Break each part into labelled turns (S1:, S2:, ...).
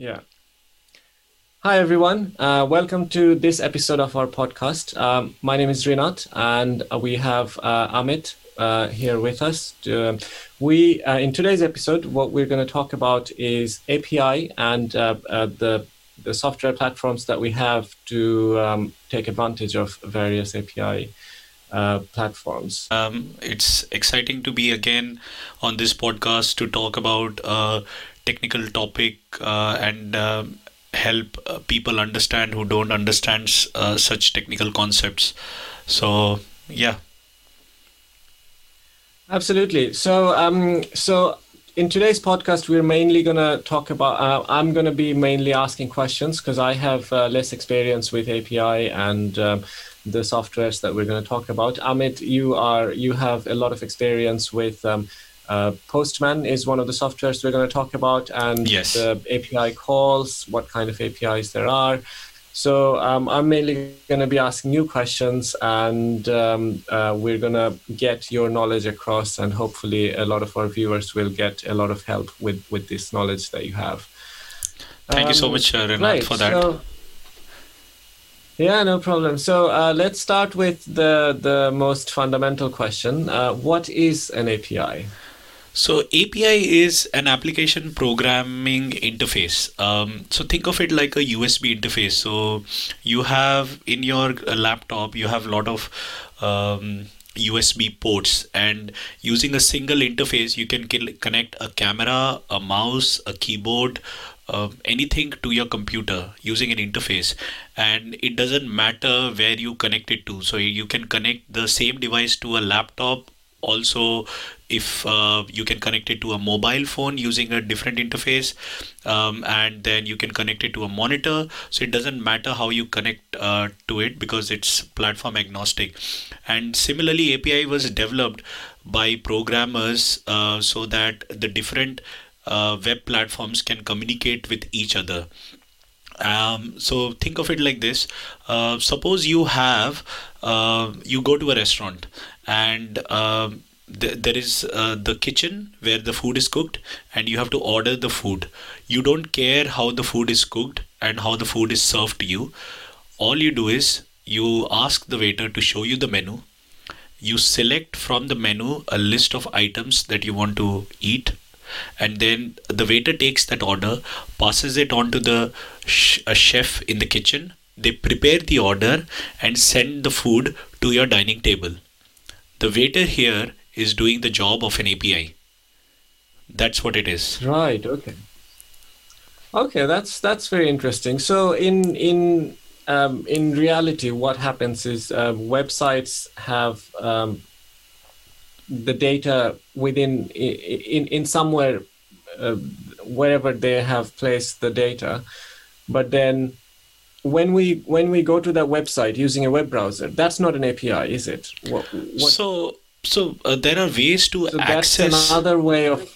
S1: Yeah. Hi, everyone. Uh, welcome to this episode of our podcast. Um, my name is Rinat, and we have uh, Amit uh, here with us. To, we, uh, in today's episode, what we're going to talk about is API and uh, uh, the the software platforms that we have to um, take advantage of various API uh, platforms.
S2: Um, it's exciting to be again on this podcast to talk about a technical topic uh, and um, help uh, people understand who don't understand uh, such technical concepts. So yeah.
S1: Absolutely. So um, so in today's podcast, we're mainly going to talk about. Uh, I'm going to be mainly asking questions because I have uh, less experience with API and um, the softwares that we're going to talk about. Amit, you are you have a lot of experience with. Um, uh, Postman is one of the softwares we're going to talk about, and
S2: Yes.
S1: the API calls, what kind of APIs there are. So um, I'm mainly going to be asking you questions, and um, uh, we're going to get your knowledge across, and hopefully a lot of our viewers will get a lot of help with with this knowledge that you have.
S2: Thank you so
S1: Um,
S2: much, uh, Renat,
S1: right,
S2: for that.
S1: so- yeah, no problem. So uh, let's start with the the most fundamental question: uh, What is an API?
S2: So API is an application programming interface. Um, so think of it like a USB interface. So you have in your uh, laptop, you have a lot of um, USB ports, and using a single interface, you can connect a camera, a mouse, a keyboard, uh, anything to your computer using an interface and it doesn't matter where you connect it to so you can connect the same device to a laptop also if uh, you can connect it to a mobile phone using a different interface um, and then you can connect it to a monitor. So it doesn't matter how you connect uh, to it because it's platform agnostic. And similarly api was developed by programmers uh, so that the different uh, web platforms can communicate with each other. Um, so think of it like this. Uh, suppose you have uh, you go to a restaurant and um, th- there is uh, the kitchen where the food is cooked and you have to order the food. You don't care how the food is cooked and how the food is served to you. All you do is you ask the waiter to show you the menu. You select from the menu a list of items that you want to eat. And then the waiter takes that order passes it on to the sh- a chef in the kitchen. They prepare the order and send the food to your dining table the waiter here is doing the job of an api that's what it is
S1: Right. Okay. Okay, that's that's very interesting. So in in um, in reality, what happens is uh, websites have um, the data within in in somewhere uh, wherever they have placed the data, but then when we when we go to that website using a web browser, that's not an API, is it? What, what,
S2: so so uh, there are ways to
S1: so that's another way of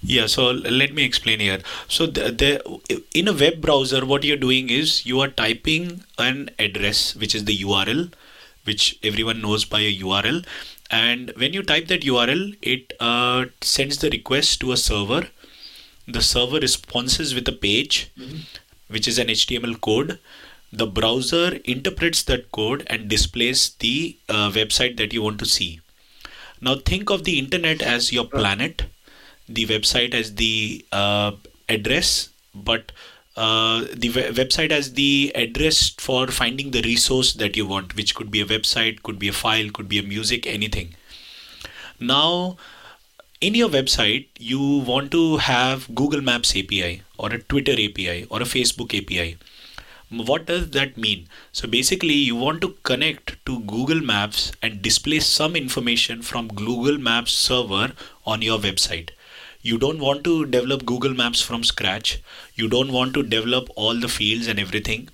S2: Yeah, so let me explain here. So the, the in a web browser, what you're doing is you are typing an address, which is the URL, which everyone knows by a URL. And when you type that URL, it uh, sends the request to a server. The server responses with a page, which is an HTML code. The browser interprets that code and displays the uh, website that you want to see. Now think of the internet as your planet, the website as the uh, address, but uh, the we- website as the address for finding the resource that you want, which could be a website, could be a file, could be a music, anything. Now, in your website, you want to have Google Maps API or a Twitter API or a Facebook API. What does that mean? So basically, you want to connect to Google Maps and display some information from Google Maps server on your website. You don't want to develop Google Maps from scratch. You don't want to develop all the fields and everything.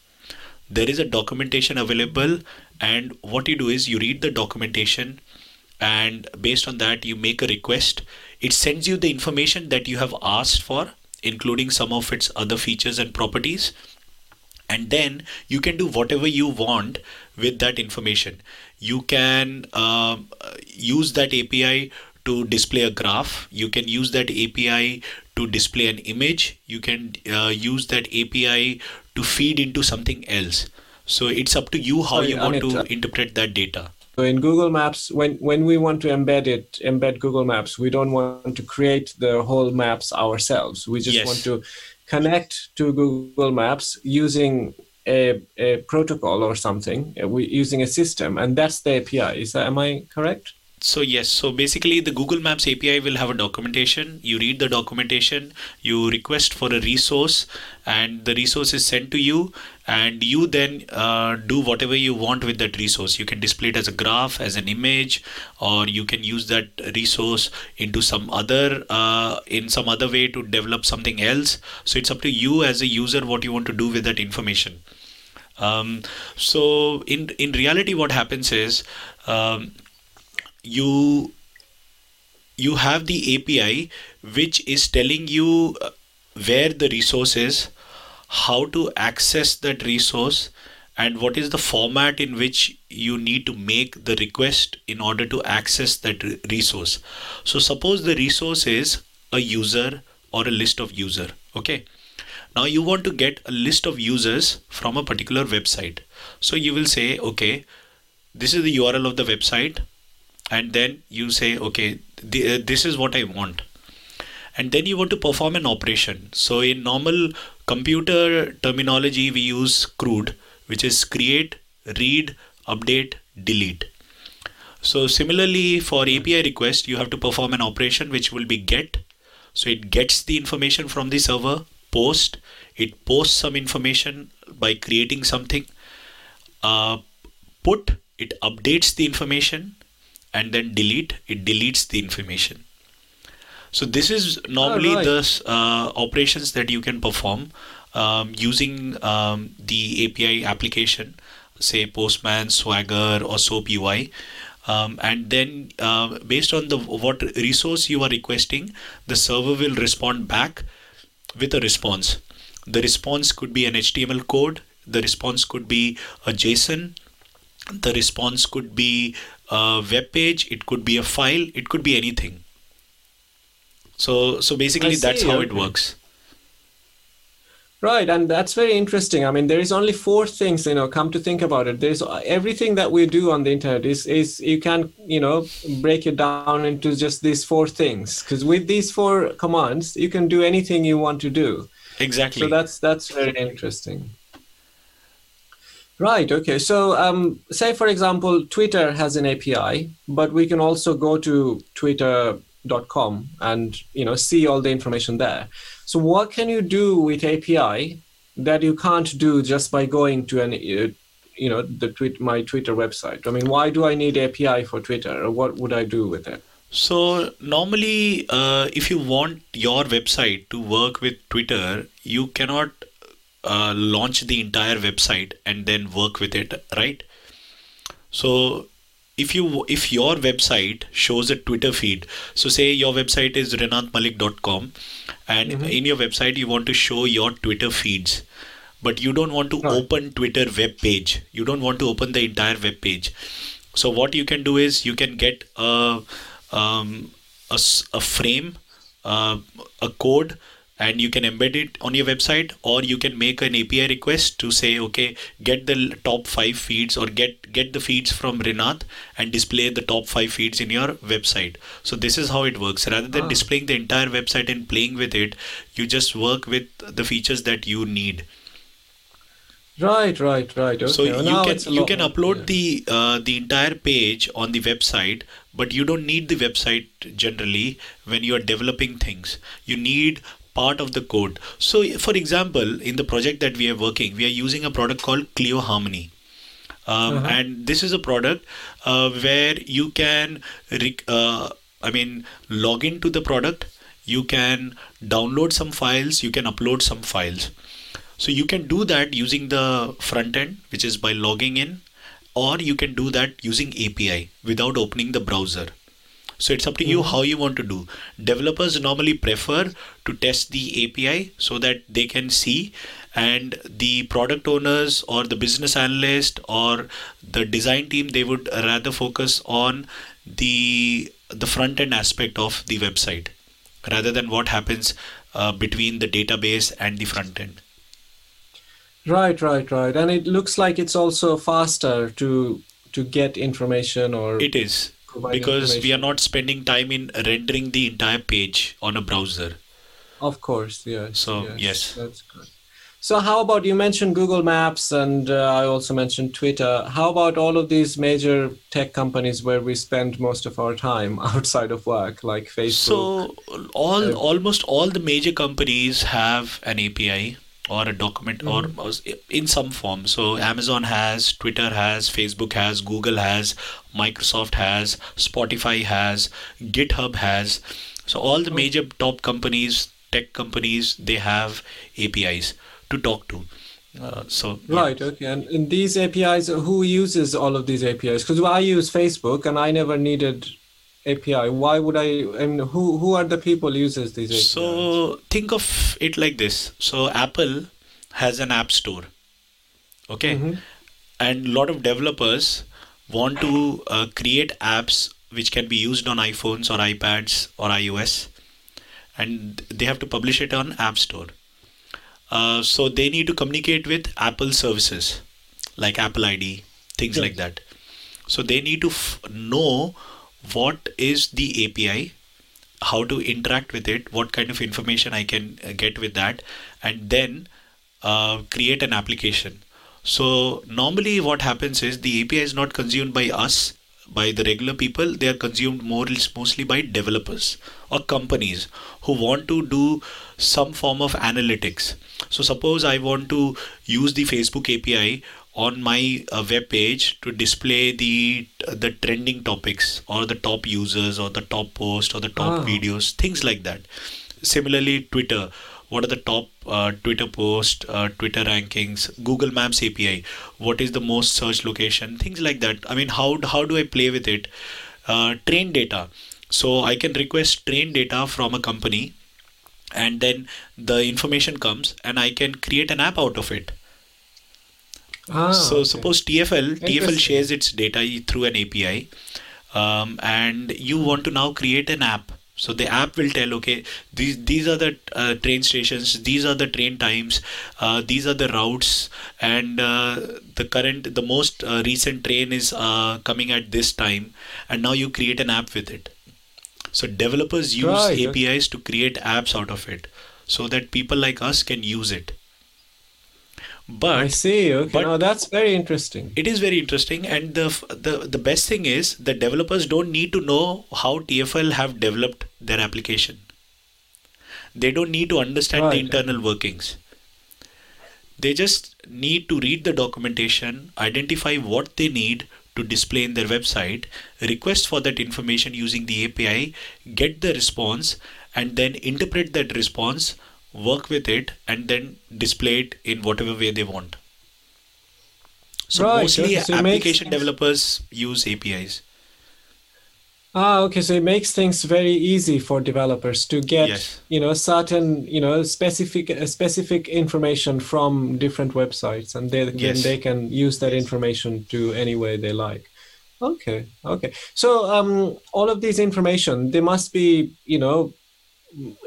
S2: There is a documentation available, and what you do is you read the documentation, and based on that, you make a request. It sends you the information that you have asked for, including some of its other features and properties. And then you can do whatever you want with that information. You can uh, use that api to display a graph. You can use that api to display an image. You can uh, use that api to feed into something else. So it's up to you how
S1: Sorry,
S2: you want
S1: Amit,
S2: to
S1: uh,
S2: interpret that data
S1: So in Google Maps, when when we want to embed it, embed Google Maps, we don't want to create the whole maps ourselves. We just
S2: Yes.
S1: want to connect to Google Maps using a, a protocol or something, uh, we, using a system, and that's the API. Is that am I correct?
S2: So yes, so basically the Google Maps API will have a documentation. You read the documentation, you request for a resource, and the resource is sent to you, and you then uh, do whatever you want with that resource. You can display it as a graph, as an image, or you can use that resource into some other uh, in some other way to develop something else. So it's up to you as a user what you want to do with that information. Um, so in in reality, what happens is um, you you have the API which is telling you uh, where the resource is, how to access that resource, and what is the format in which you need to make the request in order to access that resource. So, suppose the resource is a user or a list of user. Okay. Now you want to get a list of users from a particular website. So you will say, okay, this is the URL of the website and then you say okay the, uh, this is what i want. And then you want to perform an operation. So in normal computer terminology we use CRUD which is create read update delete. So similarly for api request you have to perform an operation which will be get. So it gets the information from the server post. It posts some information by creating something. Uh, put it updates the information and then delete. It deletes the information. So this is normally
S1: right.
S2: the uh, operations that you can perform um, using um, the api application say postman swagger or soap ui um, and then uh, based on the what resource you are requesting the server will respond back with a response. The response could be an html code. The response could be a json. The response could be a web page it could be a file it could be anything so so basically that's how it works
S1: Right, and that's very interesting. I mean, there is only four things, you know. Come to think about it, there's uh, everything that we do on the internet is is you can you know break it down into just these four things. Because with these four commands, you can do anything you want to do.
S2: exactly
S1: So that's that's very interesting. Right. Okay. So, um, say for example, Twitter has an API, but we can also go to twitter.com and you know see all the information there. So, what can you do with API that you can't do just by going to an uh, you know the tweet my Twitter website? I mean, why do I need API for Twitter, or what would I do with it?
S2: So normally, uh, if you want your website to work with Twitter, you cannot uh, launch the entire website and then work with it, right? So if you if your website shows a Twitter feed, so say your website is renatmalik.com, and in your website you want to show your Twitter feeds, but you don't want to
S1: Right.
S2: open Twitter web page. You don't want to open the entire web page. So what you can do is you can get a um, a, a frame, uh, a code, and you can embed it on your website, or you can make an API request to say, okay, get the top five feeds or get get the feeds from Rinat and display the top five feeds in your website. So this is how it works. Rather than
S1: Ah.
S2: displaying the entire website and playing with it, you just work with the features that you need.
S1: Right. Right. Right. Okay.
S2: So
S1: Well,
S2: you can you can
S1: more-
S2: upload
S1: yeah.
S2: the uh, the entire page on the website, but you don't need the website generally when you are developing things. You need part of the code. So, for example, in the project that we are working, we are using a product called Clio Harmony. Um,
S1: Uh-huh.
S2: and this is a product uh, where you can rec- uh, i mean log into the product you can download some files you can upload some files so you can do that using the front end which is by logging in or you can do that using api without opening the browser so it's up to you how you want to do. Developers normally prefer to test the API so that they can see, and the product owners or the business analyst or the design team they would rather focus on the the front end aspect of the website rather than what happens uh, between the database and the front end.
S1: Right, right, right. And it looks like it's also faster to to get information or
S2: it is because we are not spending time in rendering the entire page on a browser.
S1: Of course, yes.
S2: So
S1: yes,
S2: yes.
S1: that's good. So how about you mentioned Google Maps and uh, I also mentioned Twitter. How about all of these major tech companies where we spend most of our time outside of work, like Facebook?
S2: So all uh, almost all the major companies have an API or a document mm-hmm. or in some form. So Amazon has, Twitter has, Facebook has, Google has, Microsoft has, Spotify has, GitHub has. So all the major top companies, tech companies, they have APIs to talk to. Uh, so
S1: right, yeah. okay, and in these APIs, who uses all of these APIs? Because I use Facebook, and I never needed API. Why would I? And who who are the people uses these APIs?
S2: So think of it like this. So Apple has an app store, okay, mm-hmm. and a lot of developers want to uh, create apps which can be used on iPhones or iPads or iOS, and they have to publish it on App Store. Uh, so they need to communicate with Apple services like Apple ID, things yes. like that. So they need to f- know what is the API, how to interact with it, what kind of information I can uh, get with that, and then uh, create an application. So normally what happens is the API is not consumed by us, by the regular people. They are consumed more mostly by developers or companies who want to do some form of analytics. So suppose I want to use the Facebook API on my uh, web page to display the the trending topics or the top users or the top posts or the top oh. videos things like that. Similarly twitter. What are the top uh, twitter posts uh, twitter rankings? Google maps api what is the most search location? Things like that. I mean how how do i play with it? Uh, train data. So i can request train data from a company and then the information comes and i can create an app out of it
S1: Ah,
S2: so okay. suppose TFL TFL shares its data through an API, um, and you want to now create an app. So the app will tell, okay, these these are the uh, train stations, these are the train times, uh, these are the routes, and uh, the current, the most uh, recent train is uh, coming at this time, and now you create an app with it. So developers use right. APIs to create apps out of it, so that people like us can use it. But
S1: I see. Okay, but no, that's very interesting.
S2: It is very interesting, and the the the best thing is the developers don't need to know how TFL have developed their application. They don't need to understand right. the internal workings. They just need to read the documentation, identify what they need to display in their website, request for that information using the API, get the response, and then interpret that response work with it and then display it in whatever way they want so right, mostly okay. so application developers use apis
S1: ah okay so it makes things very easy for developers to get yes. you know certain you know specific specific information from different websites and they, yes. they can use that information to any way they like okay okay so um all of these information they must be you know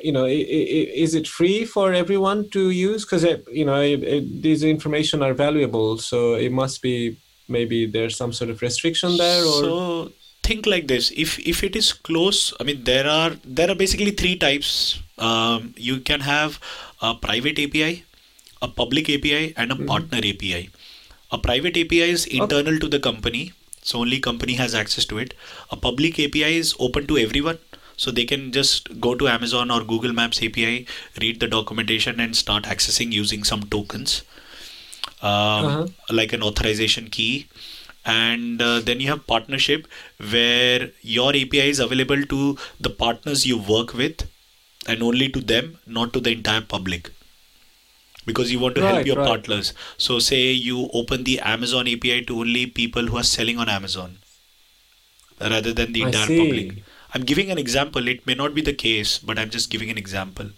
S1: you know is it free for everyone to use? Because you know these information are valuable so it must be maybe there's some sort of restriction there or?
S2: So think like this. If if it is close i mean there are there are basically three types. Um, you can have a private api a public api and a mm-hmm. partner api a private api is internal okay. to the company so only company has access to it. A public api is open to everyone so they can just go to Amazon or Google Maps API, read the documentation, and start accessing using some tokens, um, uh-huh. like an authorization key. And uh, then you have partnership where your API is available to the partners you work with and only to them, not to the entire public because you want to right, help your right. partners. So, say you open the Amazon API to only people who are selling on Amazon rather than the entire public. I'm giving an example. It may not be the case, but I'm just giving an example.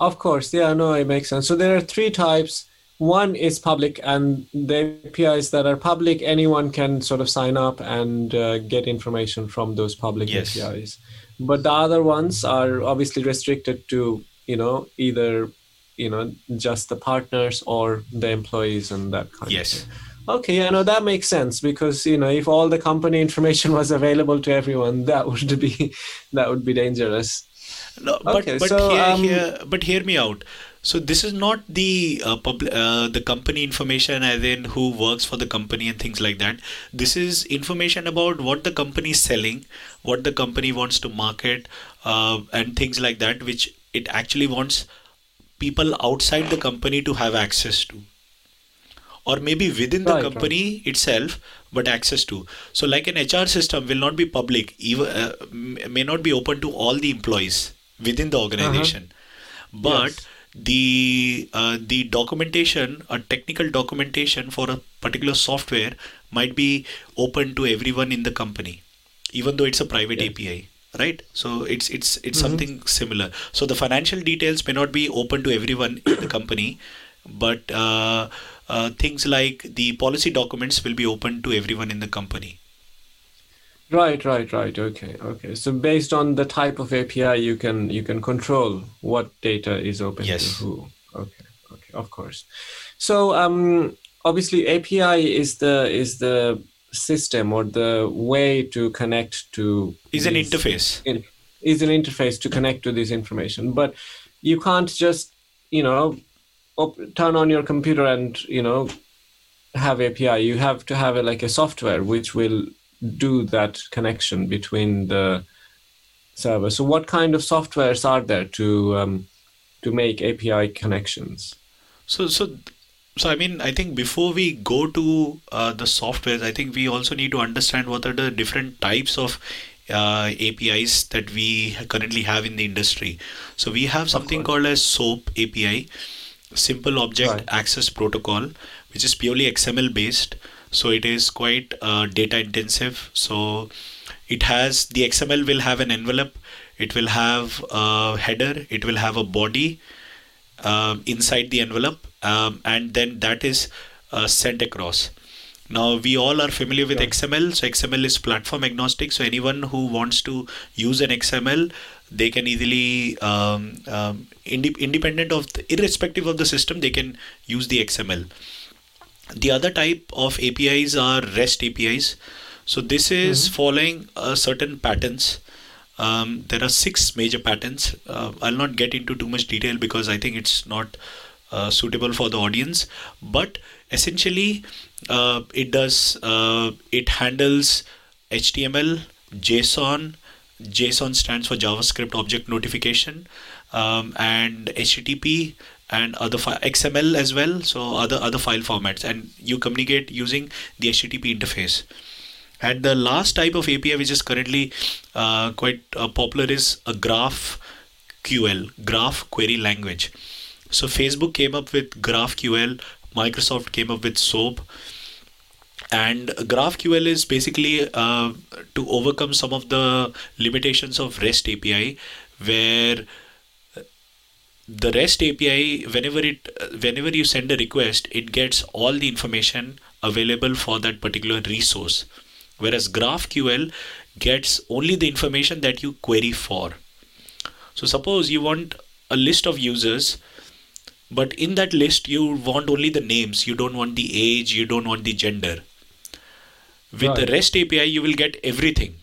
S1: Of course, yeah, no, it makes sense. So there are three types. One is public, and the APIs that are public, anyone can sort of sign up and uh, get information from those public yes. APIs. But the other ones are obviously restricted to you know either you know just the partners or the employees and that kind
S2: yes.
S1: of thing. Okay, yeah, no, that makes sense because you know if all the company information was available to everyone, that would be that would be dangerous.
S2: No, but
S1: Okay,
S2: but
S1: so,
S2: hear,
S1: um,
S2: but hear me out. So this is not the uh, public uh, the company information as in who works for the company and things like that. This is information about what the company is selling, what the company wants to market, uh, and things like that, which it actually wants people outside the company to have access to or maybe within the
S1: Right, right.
S2: company itself but access to so like an hr system will not be public even uh, may not be open to all the employees within the organization but
S1: Uh-huh. Yes.
S2: the uh, the documentation a technical documentation for a particular software might be open to everyone in the company even though it's a private
S1: Yeah.
S2: api right so it's it's it's
S1: Mhm.
S2: something similar so the financial details may not be open to everyone in the company but uh, uh, things like the policy documents will be open to everyone in the company
S1: Right, right, right. Okay, okay. So based on the type of API, you can you can control what data is open
S2: Yes.
S1: to who. Okay, okay, of course. So um, obviously API is the is the system or the way to connect to
S2: is an interface
S1: in- is an interface to connect to this information but you can't just you know op- turn on your computer and you know have api you have to have a, like a software which will do that connection between the server. So what kind of softwares are there to um, to make api connections?
S2: So, so, so I mean, I think before we go to uh, the softwares, I think we also need to understand what are the different types of uh, APIs that we currently have in the industry. So we have something called as SOAP API, Simple Object
S1: Right.
S2: Access Protocol, which is purely XML based. So it is quite uh, data intensive. So it has the XML will have an envelope, it will have a header, it will have a body um, inside the envelope, um, and then that is uh, sent across. Now we all are familiar with
S1: Right.
S2: XML, so XML is platform agnostic. So anyone who wants to use an XML, they can easily, um, um, inde- independent of, the, irrespective of the system, they can use the XML. The other type of APIs are REST APIs. So this is following uh, certain patterns. Um, there are six major patterns. Uh, I'll not get into too much detail because I think it's not uh, suitable for the audience. But essentially, uh, it does uh, it handles HTML, JSON. JSON stands for JavaScript Object Notification, um, and HTTP and other fi- XML as well. So other other file formats, and you communicate using the HTTP interface. And the last type of API which is currently uh, quite uh, popular is a Graph QL, Graph Query Language. So Facebook came up with GraphQL, Microsoft came up with SOAP, and GraphQL is basically uh, to overcome some of the limitations of REST API, where the REST API, whenever it, whenever you send a request, it gets all the information available for that particular resource, whereas GraphQL gets only the information that you query for. So suppose you want a list of users, but in that list you want only the names, you don't want the age, you don't want the gender. With the REST API, you will get everything,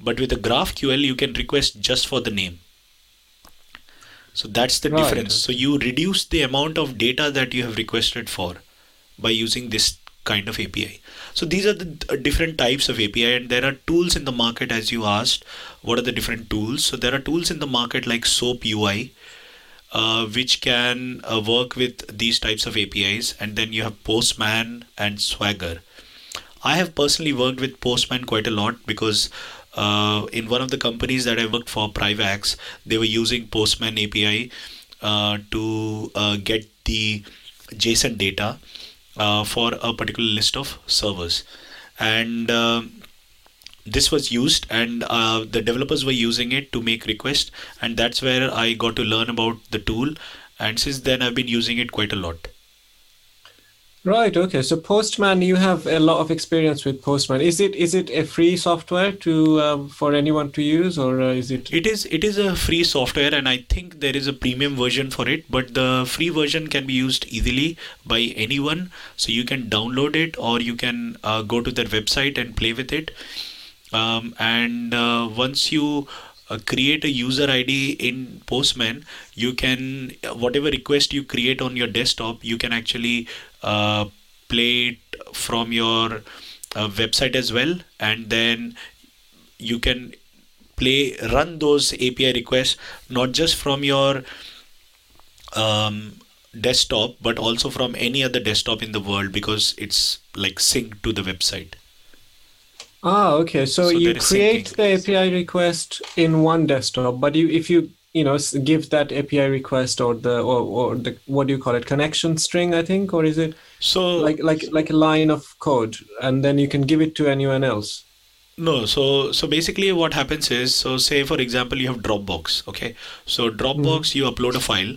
S2: but with the GraphQL, you can request just for the name. So that's the
S1: Right.
S2: difference. So you reduce the amount of data that you have requested for by using this kind of API. So these are the uh, different types of API, and there are tools in the market, as you asked. What are the different tools? So there are tools in the market like SOAP UI, uh, which can uh, work with these types of APIs, and then you have Postman and Swagger. I have personally worked with Postman quite a lot because uh, in one of the companies that I worked for, Privax, they were using Postman API uh, to uh, get the JSON data uh, for a particular list of servers, and um this was used, and uh, the developers were using it to make requests, and that's where I got to learn about the tool, and since then I've been using it quite a lot.
S1: Right. Okay. So Postman, you have a lot of experience with Postman. Is it is it a free software to um, for anyone to use, or uh, is it?
S2: It is. It is a free software, and I think there is a premium version for it. But the free version can be used easily by anyone. So you can download it, or you can uh, go to their website and play with it. Um, and uh, once you uh, create a user ID in Postman, you can whatever request you create on your desktop, you can actually uh, play it from your uh, website as well, and then you can play run those API requests not just from your um, desktop but also from any other desktop in the world because it's like synced to the website.
S1: Ah, okay. So, so you create the API request in one desktop, but you if you you know give that API request or the or, or the what do you call it connection string I think or is it so like like like a line of code and then you can give it to anyone else.
S2: No, so so basically what happens is so say for example you have Dropbox, okay? So Dropbox mm-hmm. you upload a file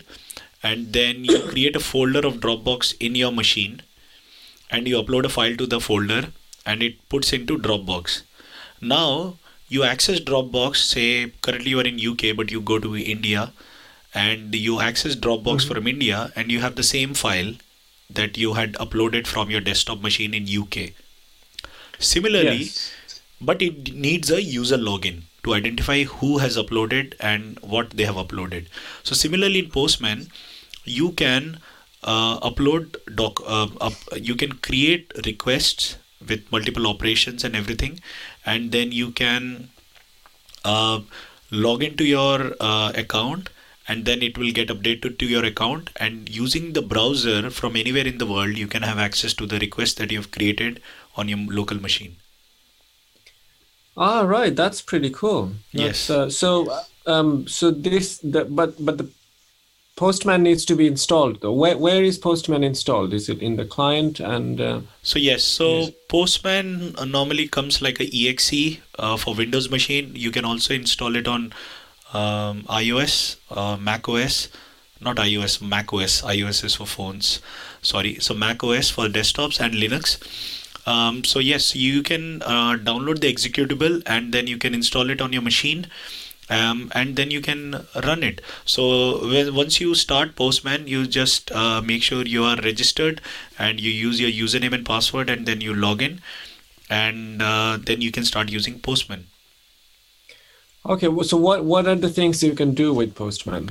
S2: and then you create a folder of Dropbox in your machine and you upload a file to the folder and it puts into Dropbox. Now you access Dropbox, say currently you are in UK but you go to India and you access Dropbox mm-hmm. from India and you have the same file that you had uploaded from your desktop machine in UK. Similarly, yes. but it needs a user login to identify who has uploaded and what they have uploaded. So similarly in Postman, you can uh, upload doc. Uh, up, you can create requests with multiple operations and everything and then you can uh, log into your uh, account and then it will get updated to your account and using the browser from anywhere in the world you can have access to the request that you have created on your local machine
S1: ah right that's pretty cool yes uh, so um so this the, but but the Postman needs to be installed though. Where where is Postman installed? Is it in the client and? Uh,
S2: so yes, so yes. Postman uh, normally comes like a exe uh, for Windows machine. You can also install it on um, iOS, uh, Mac OS, not iOS, Mac OS. iOS is for phones. Sorry, so Mac OS for desktops and Linux. Um, so yes, you can uh, download the executable and then you can install it on your machine um, and then you can run it. So when, once you start postman you just uh, make sure you are registered and you use your username and password and then you log in and uh, then you can start using postman.
S1: Okay so what what are the things you can do with postman?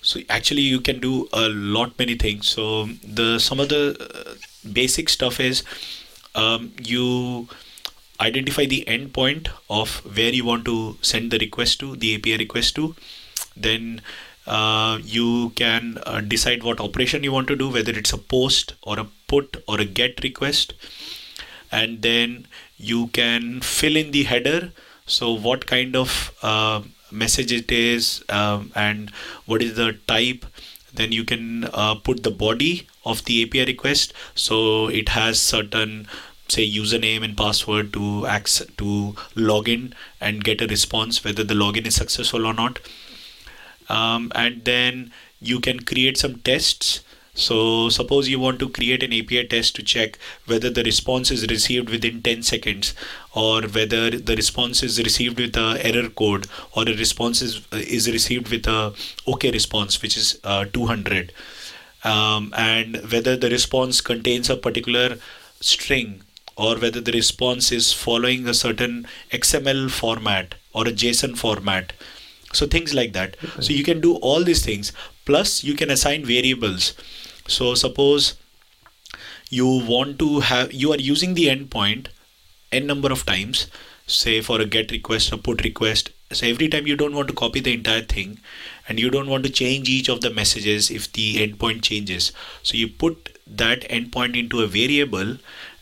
S2: So actually you can do a lot many things. So the some of the uh, basic stuff is um, you identify the endpoint of where you want to send the request to the API request to. Then uh, you can uh, decide what operation you want to do whether it's a post or a put or a get request. And then you can fill in the header. So what kind of uh, message it is um, and what is the type. Then you can uh, put the body of the API request. So it has certain say username and password to access to log in and get a response whether the login is successful or not. Um, and then you can create some tests. So suppose you want to create an API test to check whether the response is received within 10 seconds or whether the response is received with a error code or a response is, is received with a OK response which is uh, 200 um, and whether the response contains a particular string or whether the response is following a certain XML format or a JSON format. So things like that. Okay. So you can do all these things. Plus you can assign variables. So suppose you want to have you are using the endpoint n number of times say for a get request or put request so every time you don't want to copy the entire thing and you don't want to change each of the messages if the endpoint changes so you put that endpoint into a variable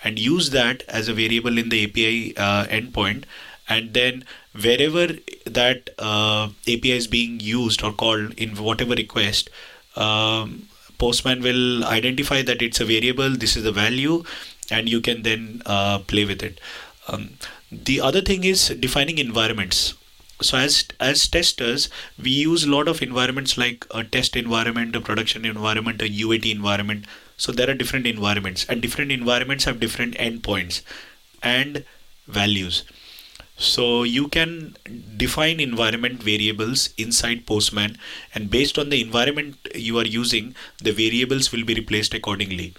S2: and use that as a variable in the API uh, endpoint. And then wherever that uh, API is being used or called in whatever request um, Postman will identify that it's a variable this is the value and you can then uh, play with it. Um, the other thing is defining environments. So as as testers we use a lot of environments like a test environment a production environment a uat environment so there are different environments and different environments have different endpoints and values. So you can define environment variables inside postman and based on the environment you are using the variables will be replaced accordingly.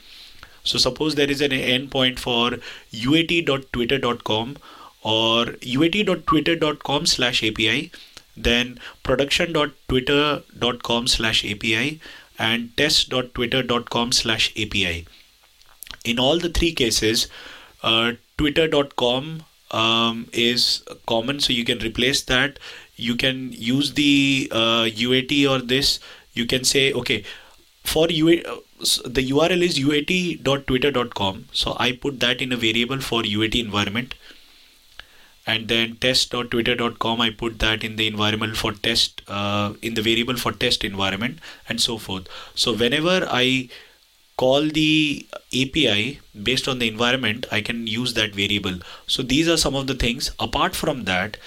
S2: So suppose there is an endpoint for uat.twitter.com or uat.twitter.com slash API, then production.twitter.com slash API, and test.twitter.com slash API. In all the three cases, uh, twitter.com um, is common, so you can replace that. You can use the uh, UAT or this. You can say, okay, for UAT, the URL is uat.twitter.com. So I put that in a variable for UAT environment and then test.twitter.com i put that in the environment for test uh, in the variable for test environment and so forth. So whenever i call the api based on the environment i can use that variable. So these are some of the things. Apart from that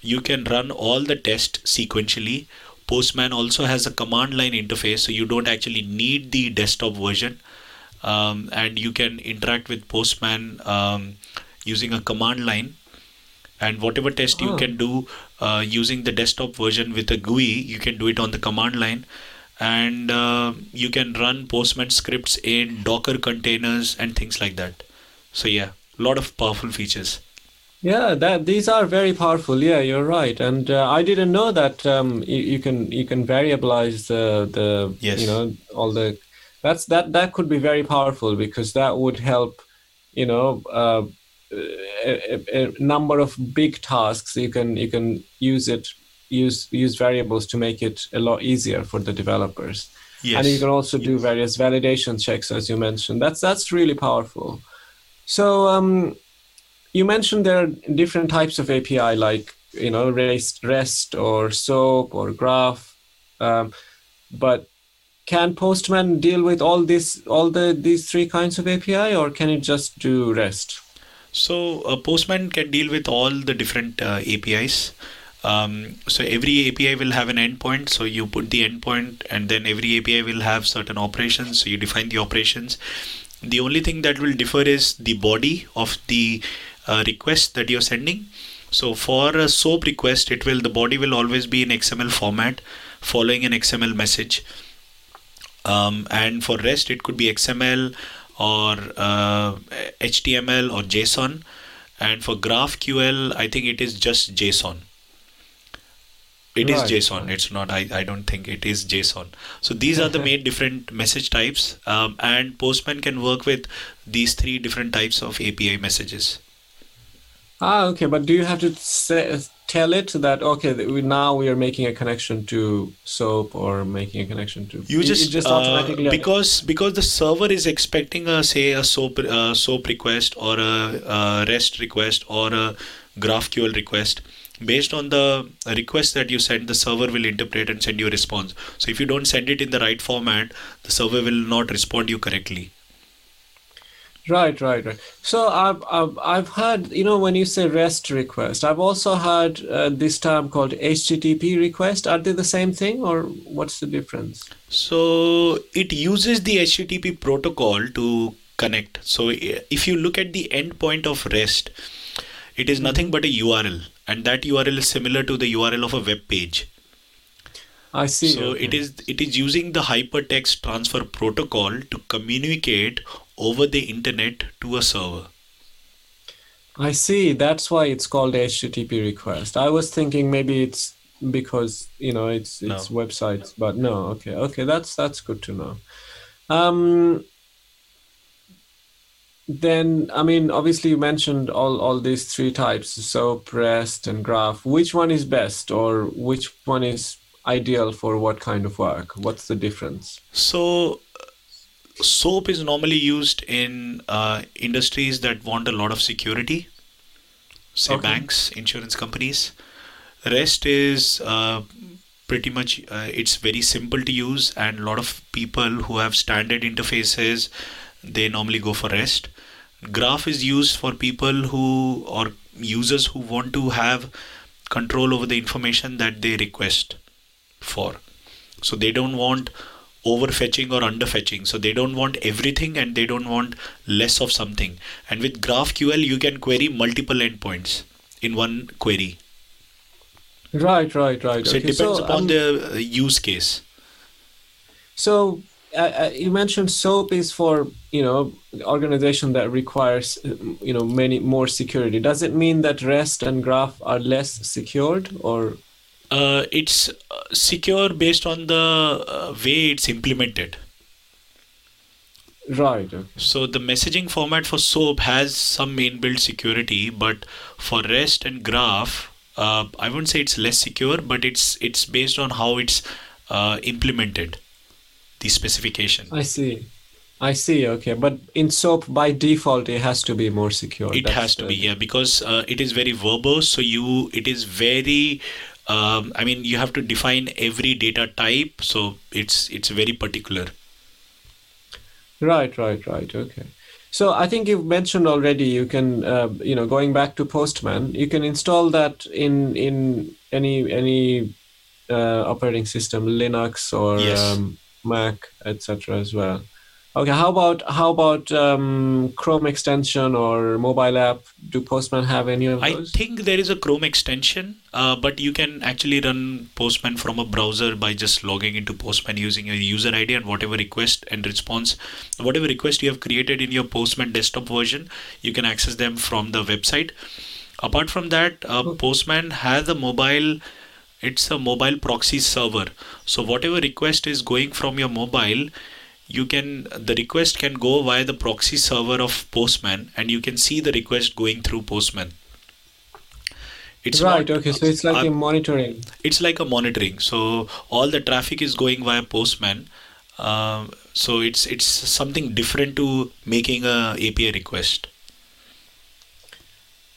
S2: you can run all the tests sequentially. Postman also has a command line interface so you don't actually need the desktop version. Um, and you can interact with postman um, using a command line and whatever test oh. you can do uh, using the desktop version with a GUI, you can do it on the command line, and uh, you can run Postman scripts in Docker containers and things like that. So yeah, a lot of powerful features.
S1: Yeah, that these are very powerful. Yeah, you're right, and uh, I didn't know that um, you, you, can you can variabilize the the yes. you know all the that's that that could be very powerful because that would help you know uh, a, a, number of big tasks you can you can use it use use variables to make it a lot easier for the developers. Yes. and you can also do various validation checks as you mentioned. That's that's really powerful. So um, you mentioned there are different types of api like you know rest rest or soap or graph. Um, but can postman deal with all this all the these three kinds of api or can it just do rest
S2: so uh, Postman can deal with all the different uh, APIs. Um, so every API will have an endpoint. So you put the endpoint, and then every API will have certain operations. So you define the operations. The only thing that will differ is the body of the uh, request that you're sending. So for a SOAP request, it will the body will always be in XML format, following an XML message. Um, and for REST, it could be XML or uh, HTML or JSON. And for GraphQL, I think it is just JSON. It right. is JSON. It's not. I, I don't think it is JSON. So these are the main different message types, um, and Postman can work with these three different types of API messages.
S1: Ah, okay. But do you have to say, tell it that okay we, now we are making a connection to soap or making a connection to
S2: you just, just uh, automatically because because the server is expecting a say a soap uh, soap request or a, a rest request or a graphql request. Based on the request that you send the server will interpret and send you a response. So if you don't send it in the right format the server will not respond you correctly
S1: Right, right, right. So I've, I've, I've heard, you know, when you say REST request, I've also heard uh, this term called HTTP request. Are they the same thing or what's the difference?
S2: So it uses the HTTP protocol to connect. So if you look at the endpoint of REST, it is nothing but a URL, and that URL is similar to the URL of a web page.
S1: I see.
S2: So okay. it is it is using the hypertext transfer protocol to communicate over the internet to a server.
S1: I see. That's why it's called HTTP request. I was thinking maybe it's because you know it's it's no. websites, but no. Okay, okay. That's that's good to know. Um, then I mean, obviously you mentioned all all these three types: SOAP, REST, and Graph. Which one is best, or which one is ideal for what kind of work? What's the difference?
S2: So soap is normally used in uh, industries that want a lot of security say okay. banks insurance companies rest is uh, pretty much uh, it's very simple to use and a lot of people who have standard interfaces they normally go for rest graph is used for people who or users who want to have control over the information that they request for. So they don't want overfetching or underfetching. So they don't want everything and they don't want less of something. And with GraphQL, you can query multiple endpoints in one query.
S1: Right, right, right.
S2: So okay. it depends so, upon um, the uh, use case.
S1: So uh, uh, you mentioned SOAP is for you know organization that requires you know many more security. Does it mean that REST and Graph are less secured or?
S2: Uh, it's uh, secure based on the uh, way it's implemented.
S1: Right.
S2: So the messaging format for SOAP has some inbuilt security, but for REST and Graph, uh, I wouldn't say it's less secure, but it's it's based on how it's uh, implemented, the specification.
S1: I see. I see. Okay, but in SOAP by default it has to be more secure.
S2: It That's has to the... be yeah because uh, it is very verbose. So you it is very. Um, I mean, you have to define every data type, so it's it's very particular.
S1: Right, right, right. Okay. So I think you've mentioned already. You can, uh, you know, going back to Postman, you can install that in in any any uh, operating system, Linux or yes. um, Mac, etc. as well. Okay, how about how about um, Chrome extension or mobile app? Do Postman have any of
S2: those? I think there is a Chrome extension, uh, but you can actually run Postman from a browser by just logging into Postman using your user ID and whatever request and response, whatever request you have created in your Postman desktop version, you can access them from the website. Apart from that, uh, oh. Postman has a mobile it's a mobile proxy server so whatever request is going from your mobile you can the request can go via the proxy server of postman and you can see the request going through postman.
S1: It's right not, okay so it's like uh, a monitoring.
S2: It's like a monitoring. So all the traffic is going via postman uh, so it's it's something different to making a api request.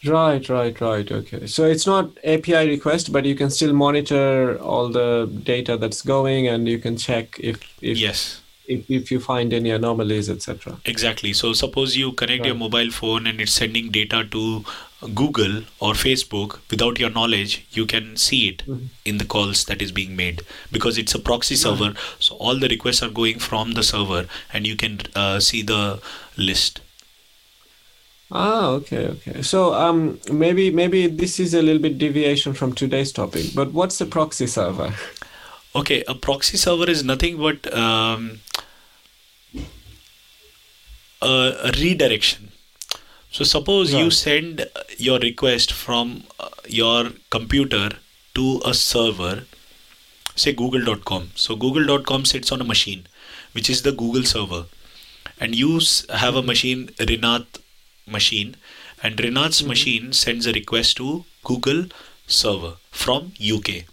S1: Right right right okay. So it's not api request but you can still monitor all the data that's going and you can check if, if
S2: yes
S1: if, if you find any anomalies, etc.
S2: Exactly. So suppose you connect right. your mobile phone and it's sending data to Google or Facebook without your knowledge, you can see it mm-hmm. in the calls that is being made because it's a proxy server. So all the requests are going from the server and you can uh, see the list.
S1: Ah, okay, okay. So um, maybe maybe this is a little bit deviation from today's topic. But what's a proxy server?
S2: Okay, a proxy server is nothing but um, a redirection. So suppose right. you send your request from uh, your computer to a server, say google.com. So google.com sits on a machine, which is the Google server. And you have a machine, Rinath machine, and Rinath's mm-hmm. machine sends a request to Google server from UK.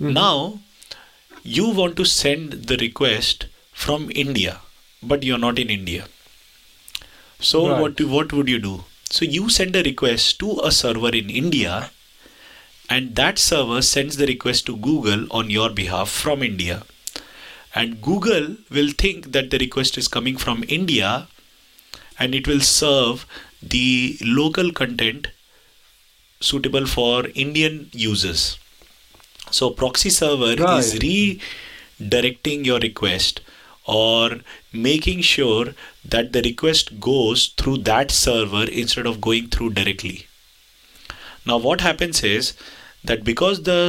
S2: Mm-hmm. Now, you want to send the request from India, but you're not in India. So right. what what would you do? So you send a request to a server in India, and that server sends the request to Google on your behalf from India. And Google will think that the request is coming from India and it will serve the local content suitable for Indian users. So proxy server right. is redirecting your request or making sure that the request goes through that server instead of going through directly. Now what happens is that because the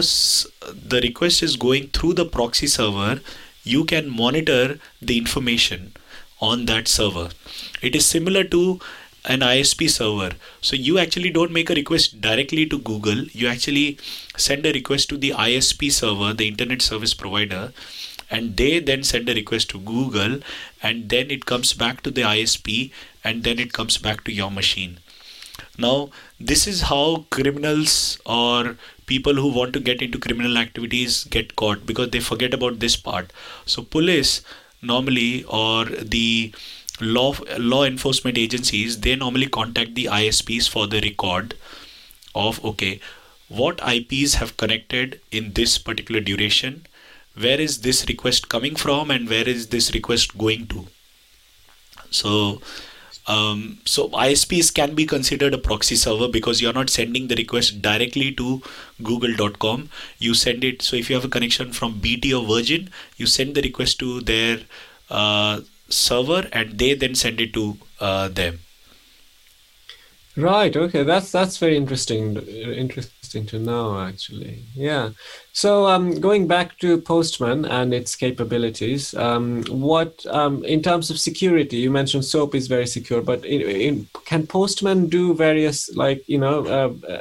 S2: the request is going through the proxy server, you can monitor the information on that server. It is similar to an ISP server. So you actually don't make a request directly to Google. You actually send a request to the ISP server, the internet service provider, and they then send a request to Google and then it comes back to the ISP and then it comes back to your machine. Now, this is how criminals or people who want to get into criminal activities get caught because they forget about this part. So, police normally or the law law enforcement agencies they normally contact the ISPs for the record of okay what IPs have connected in this particular duration where is this request coming from and where is this request going to so Um, so ISPs can be considered a proxy server because you're not sending the request directly to google.com. You send it. So if you have a connection from BT or Virgin, you send the request to their uh, server and they then send it to uh, them.
S1: Right. Okay. That's that's very interesting. Interesting to know, actually. Yeah. So, um, going back to Postman and its capabilities, um, what um, in terms of security, you mentioned SOAP is very secure, but in, in, can Postman do various like you know uh, uh,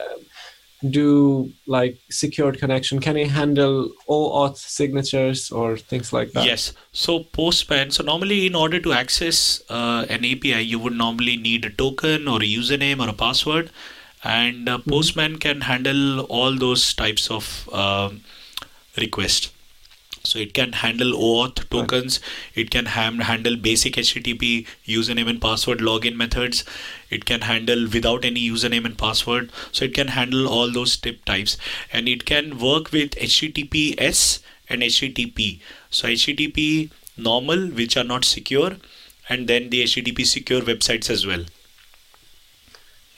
S1: do like secured connection? Can it handle OAuth signatures or things like that?
S2: Yes. So Postman. So normally, in order to access uh, an API, you would normally need a token or a username or a password, and uh, mm-hmm. Postman can handle all those types of um, requests. So it can handle OAuth tokens. It can ham- handle basic HTTP username and password login methods. It can handle without any username and password. So it can handle all those tip types, and it can work with HTTPS and HTTP. So HTTP normal, which are not secure, and then the HTTP secure websites as well.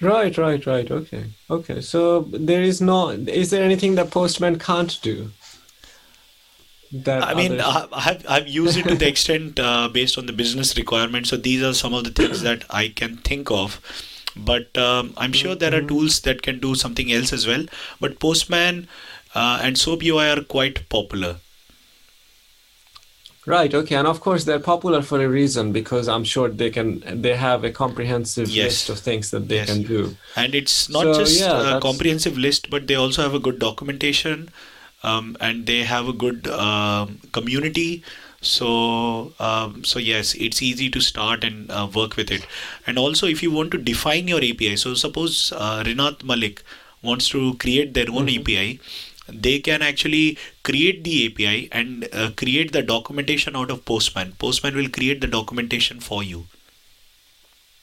S1: Right, right, right. Okay, okay. So there is no. Is there anything that Postman can't do?
S2: That I mean, I've, I've used it to the extent uh, based on the business requirements. So these are some of the things that I can think of. But um, I'm sure there are mm-hmm. tools that can do something else as well. But Postman uh, and SOAP UI are quite popular.
S1: Right. Okay. And of course, they're popular for a reason because I'm sure they can. They have a comprehensive yes. list of things that they yes. can do.
S2: And it's not so, just yeah, a comprehensive list, but they also have a good documentation um, and they have a good uh, community. So um, so yes it's easy to start and uh, work with it. And also if you want to define your api so suppose uh, Rinath Malik wants to create their own mm-hmm. api they can actually create the api and uh, create the documentation out of postman. Postman will create the documentation for you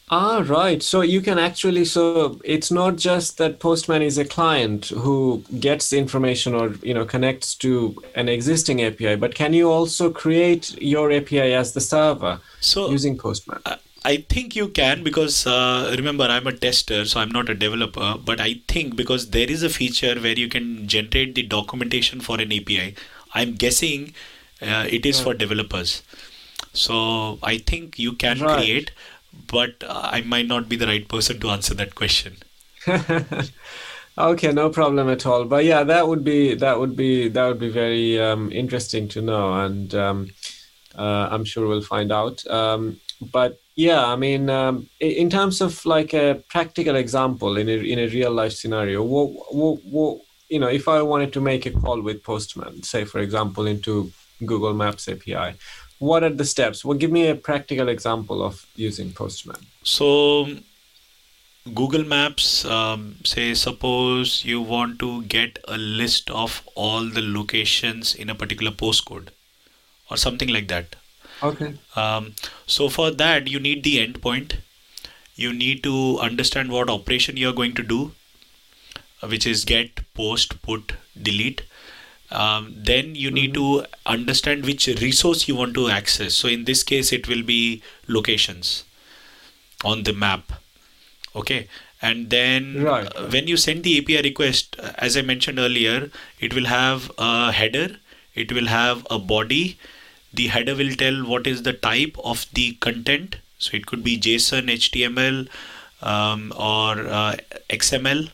S1: Ah, right. So you can actually, so it's not just that Postman is a client who gets information or, you know, connects to an existing API, but can you also create your API as the server so, using Postman?
S2: I think you can because uh, remember I'm a tester, so I'm not a developer. But I think because there is a feature where you can generate the documentation for an API, I'm guessing uh, it is for developers. So I think you can right. create but I might not be the right person to answer that question.
S1: okay, no problem at all. But yeah, that would be that would be that would be very um, interesting to know, and um, uh, I'm sure we'll find out. Um, but yeah, I mean, um, in terms of like a practical example in a in a real life scenario, what, what, what you know, if I wanted to make a call with Postman, say for example into Google Maps API, what are the steps? Well, give me a practical example of using Postman.
S2: So, Google Maps, um, say, suppose you want to get a list of all the locations in a particular postcode or something like that.
S1: Okay.
S2: Um, so, for that, you need the endpoint. You need to understand what operation you're going to do, which is get, post, put, delete um, then you need mm-hmm. to understand which resource you want to access. So in this case, it will be locations on the map. Okay. And then right. uh, when you send the API request, uh, as I mentioned earlier, it will have a header, it will have a body. The header will tell what is the type of the content. So it could be JSON, HTML, um, or uh, XML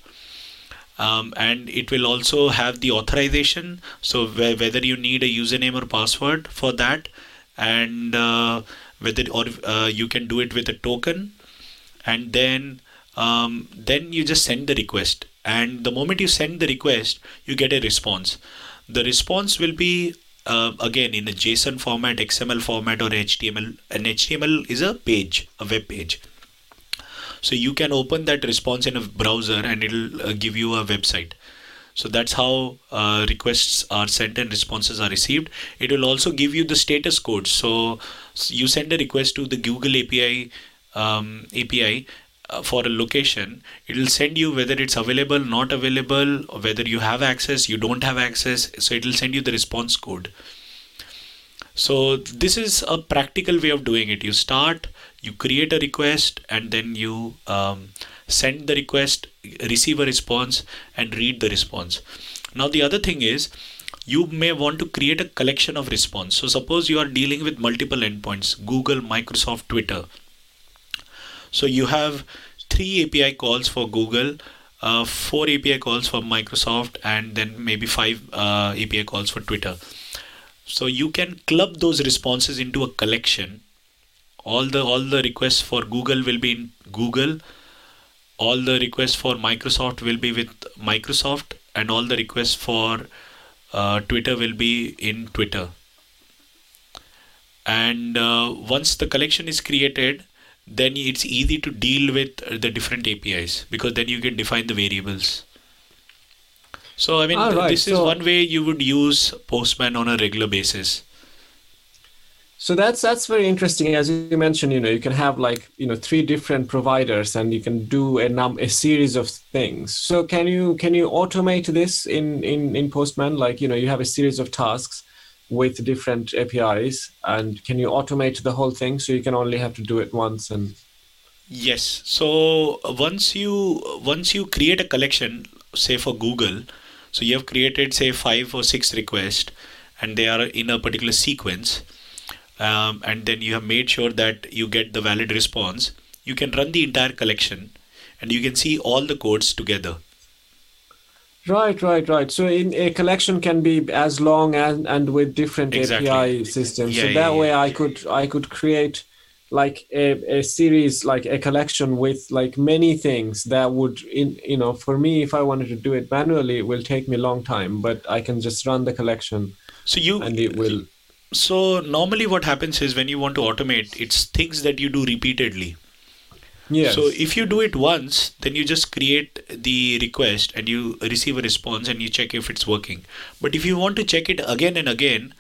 S2: um, and it will also have the authorization. So wh- whether you need a username or password for that and uh, whether or uh, you can do it with a token. And then um, then you just send the request. And the moment you send the request you get a response. The response will be uh, again in a json format xml format or html and html is a page a web page so you can open that response in a browser and it'll uh, give you a website. So that's how uh, requests are sent and responses are received. It will also give you the status code. So you send a request to the google api um, api uh, for a location. It will send you whether it's available not available whether you have access you don't have access. So it will send you the response code. So this is a practical way of doing it. You start, you create a request, and then you um, send the request, receive a response, and read the response. Now the other thing is you may want to create a collection of response. So suppose you are dealing with multiple endpoints, Google, Microsoft, Twitter. So you have three API calls for Google, uh, four API calls for Microsoft, and then maybe five uh, API calls for Twitter. So you can club those responses into a collection. All the all the requests for Google will be in Google. All the requests for Microsoft will be with Microsoft, and all the requests for uh, Twitter will be in Twitter. And uh, once the collection is created, then it's easy to deal with the different APIs because then you can define the variables. So I mean, right. this is one way you would use Postman on a regular basis.
S1: So that's that's very interesting. As you mentioned, you know, you can have like you know three different providers, and you can do a num a series of things. So can you can you automate this in in in Postman? Like you know, you have a series of tasks with different APIs, and can you automate the whole thing so you can only have to do it once and
S2: Yes. So once you once you create a collection, say for Google, so you have created say five or six requests, and they are in a particular sequence, um, and then you have made sure that you get the valid response. You can run the entire collection, and you can see all the codes together.
S1: Right, right, right. So in a collection can be as long and and with different exactly. API systems. Yeah, so that yeah, way yeah. I could I could create like a, a series like a collection with like many things that would in you know for me if i wanted to do it manually it will take me a long time but i can just run the collection
S2: so you
S1: and it will
S2: so normally what happens is when you want to automate it's things that you do repeatedly
S1: Yes.
S2: So if you do it once, then you just create the request and you receive a response and you check if it's working. But if you want to check it again and again,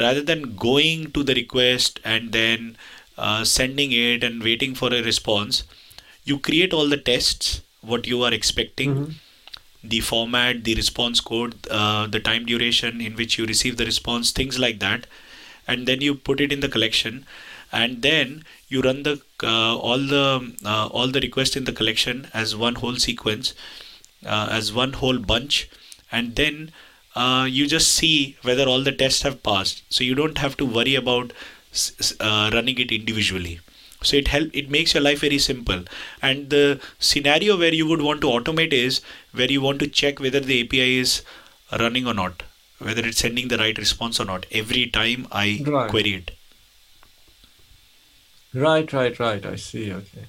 S2: rather than going to the request and then uh, sending it and waiting for a response, you create all the tests what you are expecting. Mm-hmm. The format, the response code, uh, the time duration in which you receive the response, things like that, and then you put it in the collection, and then you run the uh, all the uh, all the requests in the collection as one whole sequence, uh, as one whole bunch, and then uh, you just see whether all the tests have passed. So you don't have to worry about uh, running it individually. So it help it makes your life very simple. And the scenario where you would want to automate is where you want to check whether the api is running or not whether it's sending the right response or not. Every time i right. query it.
S1: Right right right. I see. Okay.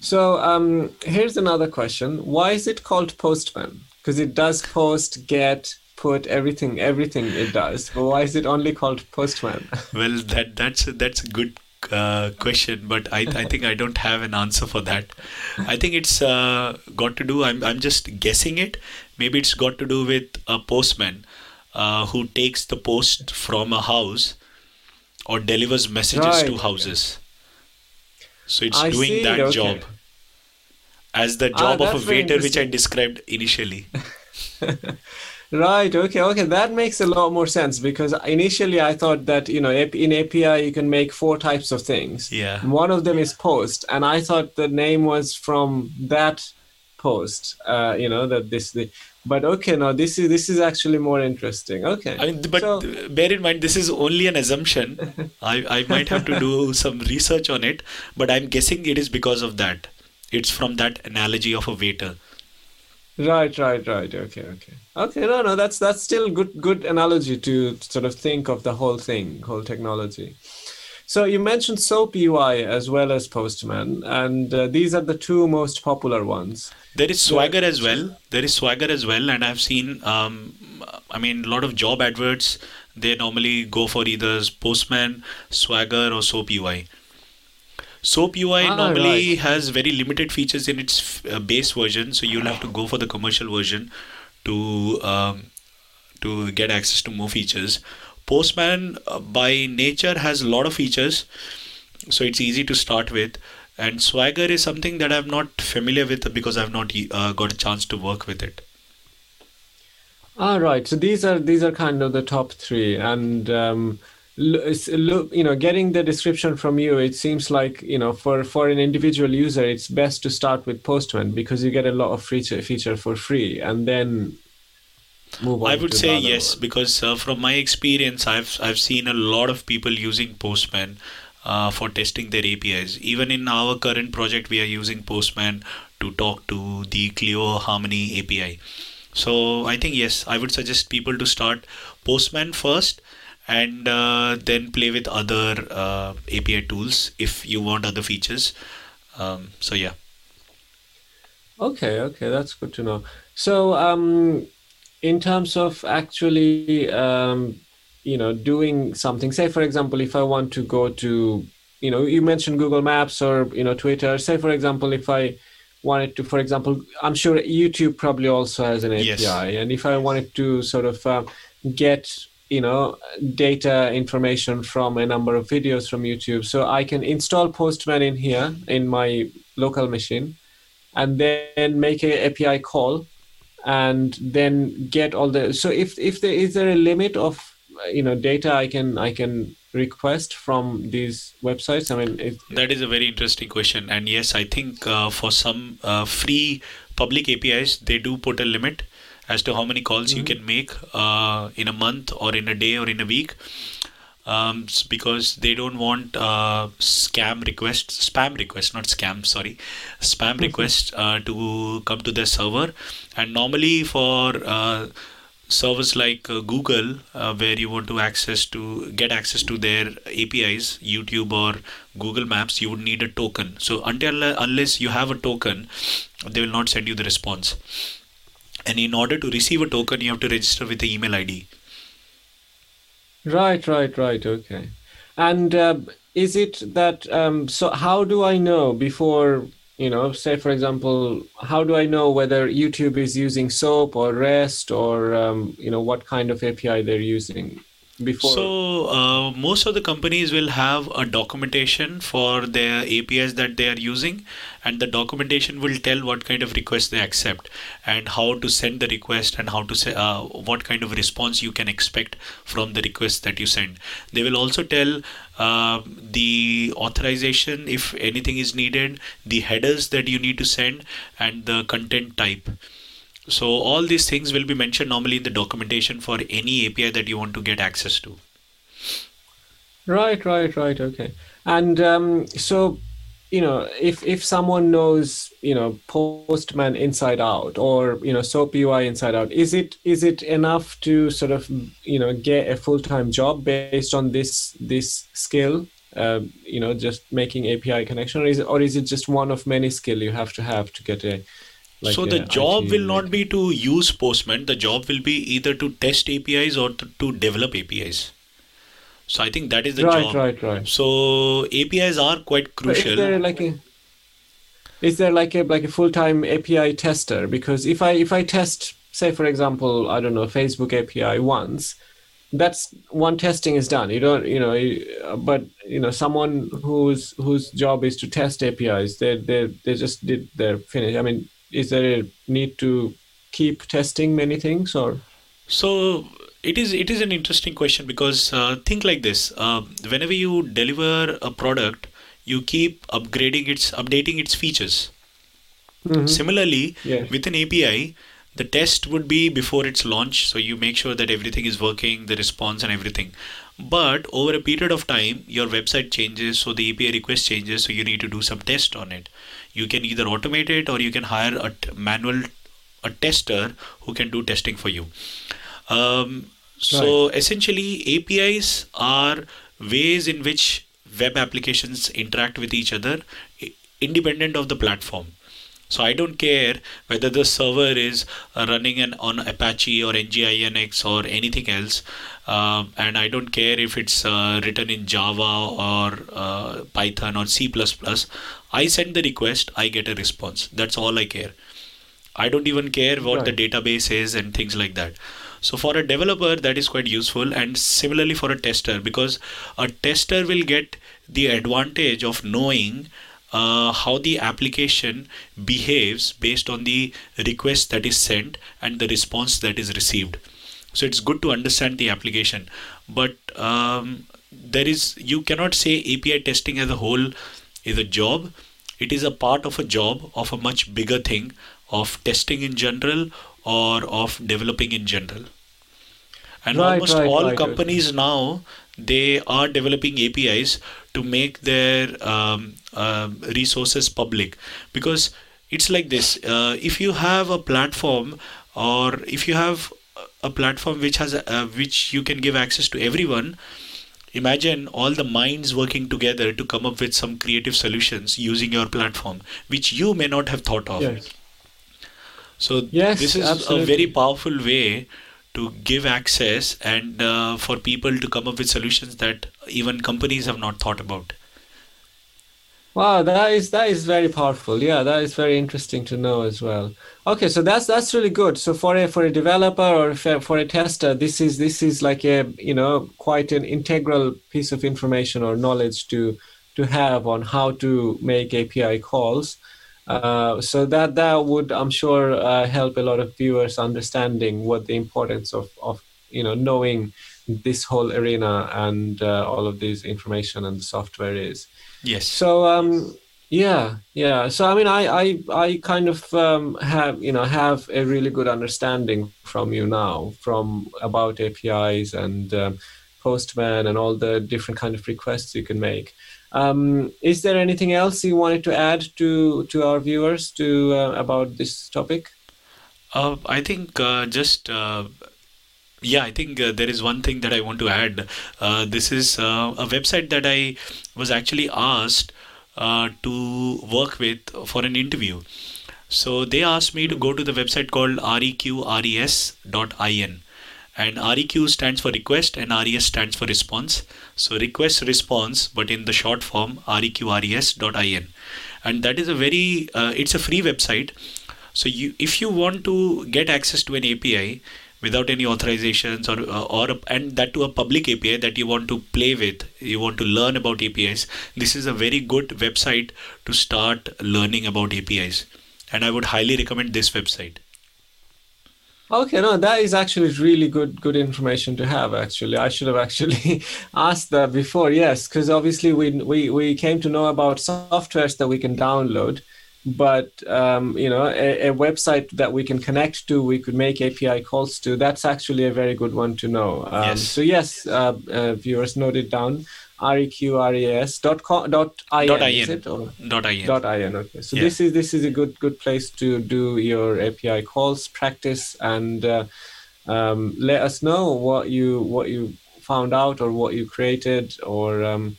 S1: So um, here's another question. Why is it called postman? Because it does post get put everything everything it does. But why is it only called postman?
S2: Well that that's that's a good uh, question but I, I think i don't have an answer for that. I think it's uh, got to do I'm, I'm just guessing it. Maybe it's got to do with a postman uh, who takes the post from a house or delivers messages right. to houses so it's I doing see, that okay. job as the ah, job of a waiter which i described initially
S1: Right. Okay. Okay. That makes a lot more sense because initially I thought that you know in API you can make four types of things.
S2: Yeah.
S1: One of them is post, and I thought the name was from that post. Uh, you know that this the. But okay, no, this is this is actually more interesting. Okay.
S2: I mean, but so, bear in mind this is only an assumption. I I might have to do some research on it, but I'm guessing it is because of that. It's from that analogy of a waiter.
S1: Right, right, right. Okay, okay, okay. No, no, that's that's still good good analogy to sort of think of the whole thing, whole technology. So you mentioned Soap UI as well as Postman, and uh, these are the two most popular ones.
S2: There is Swagger as well. There is Swagger as well, and I've seen. Um, I mean, a lot of job adverts. They normally go for either Postman, Swagger, or Soap UI. Soap UI ah, normally right. has very limited features in its uh, base version, so you'll have to go for the commercial version to um, to get access to more features. Postman uh, by nature has a lot of features, so it's easy to start with. And Swagger is something that I'm not familiar with because I've not uh, got a chance to work with it.
S1: Ah, right. So these are these are kind of the top three, and um, look you know getting the description from you it seems like you know for for an individual user it's best to start with postman because you get a lot of feature feature for free and then
S2: move on i would say yes one. because uh, from my experience i've i've seen a lot of people using postman uh, for testing their apis even in our current project we are using postman to talk to the clio harmony api so i think yes i would suggest people to start postman first and uh, then play with other uh, API tools if you want other features. Um, so yeah.
S1: Okay, okay, that's good to know. So, um, in terms of actually, um, you know, doing something, say for example, if I want to go to, you know, you mentioned Google Maps or you know Twitter. Say for example, if I wanted to, for example, I'm sure YouTube probably also has an API, yes. and if I wanted to sort of uh, get you know data information from a number of videos from youtube so i can install postman in here in my local machine and then make a api call and then get all the so if if there is there a limit of you know data i can i can request from these websites? I mean it,
S2: that is a very interesting question. And yes i think uh, for some uh, free public apis they do put a limit as to how many calls mm-hmm. you can make uh, in a month or in a day or in a week um, because they don't want uh, scam requests, spam requests, not scam, sorry, spam mm-hmm. requests uh, to come to their server. And normally for uh, servers like uh, Google, uh, where you want to access to get access to their APIs, YouTube or Google Maps, you would need a token. So until unless you have a token, they will not send you the response and in order to receive a token you have to register with the email id
S1: right right right okay. And uh, is it that um, so how do i know before you know say for example how do i know whether youtube is using soap or rest or um, you know what kind of api they're using before?
S2: So uh, most of the companies will have a documentation for their apis that they are using and the documentation will tell what kind of request they accept and how to send the request and how to say uh, what kind of response you can expect from the request that you send. They will also tell uh, the authorization if anything is needed the headers that you need to send and the content type so all these things will be mentioned normally in the documentation for any API that you want to get access to.
S1: Right, right, right. Okay. And um, so, you know, if if someone knows, you know, Postman inside out or you know SOAP UI inside out, is it is it enough to sort of you know get a full time job based on this this skill? Uh, you know, just making API connection, or is it, or is it just one of many skill you have to have to get a
S2: like so the uh, job IT, will not be to use Postman. The job will be either to test APIs or to, to develop APIs. So I think that is the
S1: right,
S2: job.
S1: Right, right, right.
S2: So APIs are quite crucial.
S1: Is there like a, is there like a like a full time API tester? Because if I if I test, say for example, I don't know Facebook API once, that's one testing is done. You don't you know, but you know someone whose whose job is to test APIs, they they they just did their finish. I mean is there a need to keep testing many things or?
S2: So it is it is an interesting question because uh, think like this. Uh, whenever you deliver a product you keep upgrading its updating its features. Mm-hmm. similarly yeah. with an api the test would be before its launch so you make sure that everything is working the response and everything. But over a period of time your website changes so the api request changes so you need to do some test on it you can either automate it or you can hire a t- manual a tester who can do testing for you um, so right. essentially apis are ways in which web applications interact with each other independent of the platform so I don't care whether the server is running an, on Apache or NGINX or anything else, uh, and I don't care if it's uh, written in Java or uh, Python or C++. I send the request, I get a response. That's all I care. I don't even care what right. the database is and things like that. So for a developer, that is quite useful, and similarly for a tester, because a tester will get the advantage of knowing uh, how the application behaves based on the request that is sent and the response that is received. So it's good to understand the application, but um, there is you cannot say API testing as a whole is a job. It is a part of a job of a much bigger thing of testing in general or of developing in general. And
S1: Right,
S2: almost
S1: right,
S2: all
S1: right,
S2: companies now they are developing APIs to make their um, um resources public because it's like this. Uh, if you have a platform or if you have a platform which has a, uh, which you can give access to everyone. Imagine all the minds working together to come up with some creative solutions using your platform which you may not have thought of.
S1: Yes.
S2: so
S1: Yes,
S2: this is a very powerful way to give access and uh, for people to come up with solutions that even companies have not thought about
S1: Wow, that is that is very powerful. Yeah, that is very interesting to know as well. Okay, so that's that's really good. So for a for a developer or for, a tester, this is this is like a you know quite an integral piece of information or knowledge to to have on how to make API calls. Uh, so that that would I'm sure uh, help a lot of viewers understanding what the importance of of you know knowing this whole arena and uh, all of this information and the software is.
S2: Yes
S1: So um, yeah, yeah. So I mean, I I I kind of um, have you know have a really good understanding from you now from about APIs and um, Postman and all the different kind of requests you can make. Um, is there anything else you wanted to add to to our viewers to uh, about this topic?
S2: Uh, I think uh, just uh, yeah, I think uh, there is one thing that I want to add. Uh, this is uh, a website that I was actually asked uh, to work with for an interview. So they asked me to go to the website called reqres.in. And REQ stands for request and RES stands for response. So request response, but in the short form reqres.in. And that is a very uh, it's a free website. So you if you want to get access to an API without any authorizations or uh, or and that to a public API that you want to play with, you want to learn about APIs, this is a very good website to start learning about APIs. And I would highly recommend this website.
S1: Okay, no, that is actually really good good information to have. Actually, I should have actually asked that before. Yes, because obviously we we we came to know about softwares that we can download, but um, you know, a, a website that we can connect to, we could make API calls to. That's actually a very good one to know. Um,
S2: Yes.
S1: So yes, uh, uh, viewers, note it down. reqres dot com dot in,
S2: Dot
S1: is
S2: in.
S1: it or?
S2: Dot .in.
S1: Dot in. Okay, so
S2: Yeah.
S1: this is this is a good good place to do your API calls, practice, and uh, um, let us know what you what you found out or what you created, or um,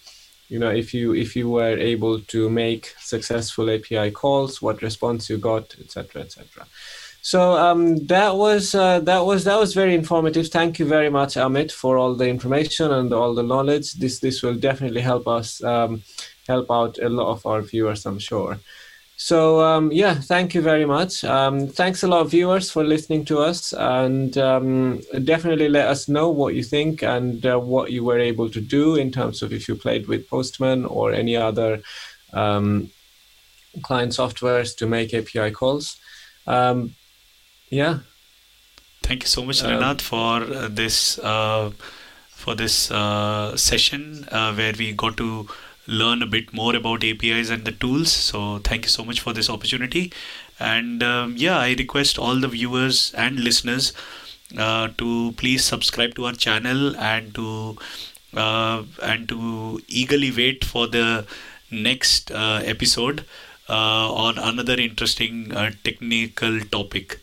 S1: you know if you if you were able to make successful API calls, what response you got, etc. etc. So um, that was uh, that was that was very informative. Thank you very much, Amit, for all the information and all the knowledge. This this will definitely help us um, help out a lot of our viewers, I'm sure. So um, yeah, thank you very much. Um, thanks a lot, viewers, for listening to us, and um, definitely let us know what you think and uh, what you were able to do in terms of if you played with Postman or any other um, client softwares to make API calls. Um, yeah,
S2: Thank you so much,
S1: Um,
S2: Ranath, for uh, this uh, for this uh, session uh, where we got to learn a bit more about APIs and the tools. So thank you so much for this opportunity. And um, yeah, I request all the viewers and listeners uh, to please subscribe to our channel and to uh, and to eagerly wait for the next uh, episode uh, on another interesting uh, technical topic.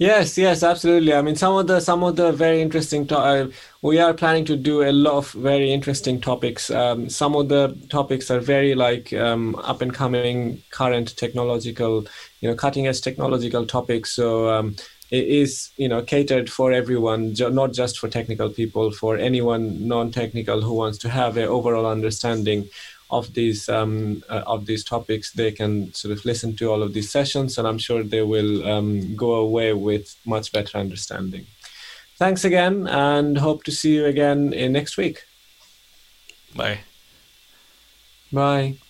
S1: Yes, yes, absolutely. I mean, some of the some of the very interesting. To- uh, we are planning to do a lot of very interesting topics. Um, some of the topics are very like um, up and coming, current technological, you know, cutting edge technological topics. So um, it is you know catered for everyone, not just for technical people, for anyone non-technical who wants to have an overall understanding of these um, uh, of these topics, they can sort of listen to all of these sessions, and I'm sure they will um, go away with much better understanding. Thanks again, and hope to see you again in next week.
S2: Bye.
S1: Bye.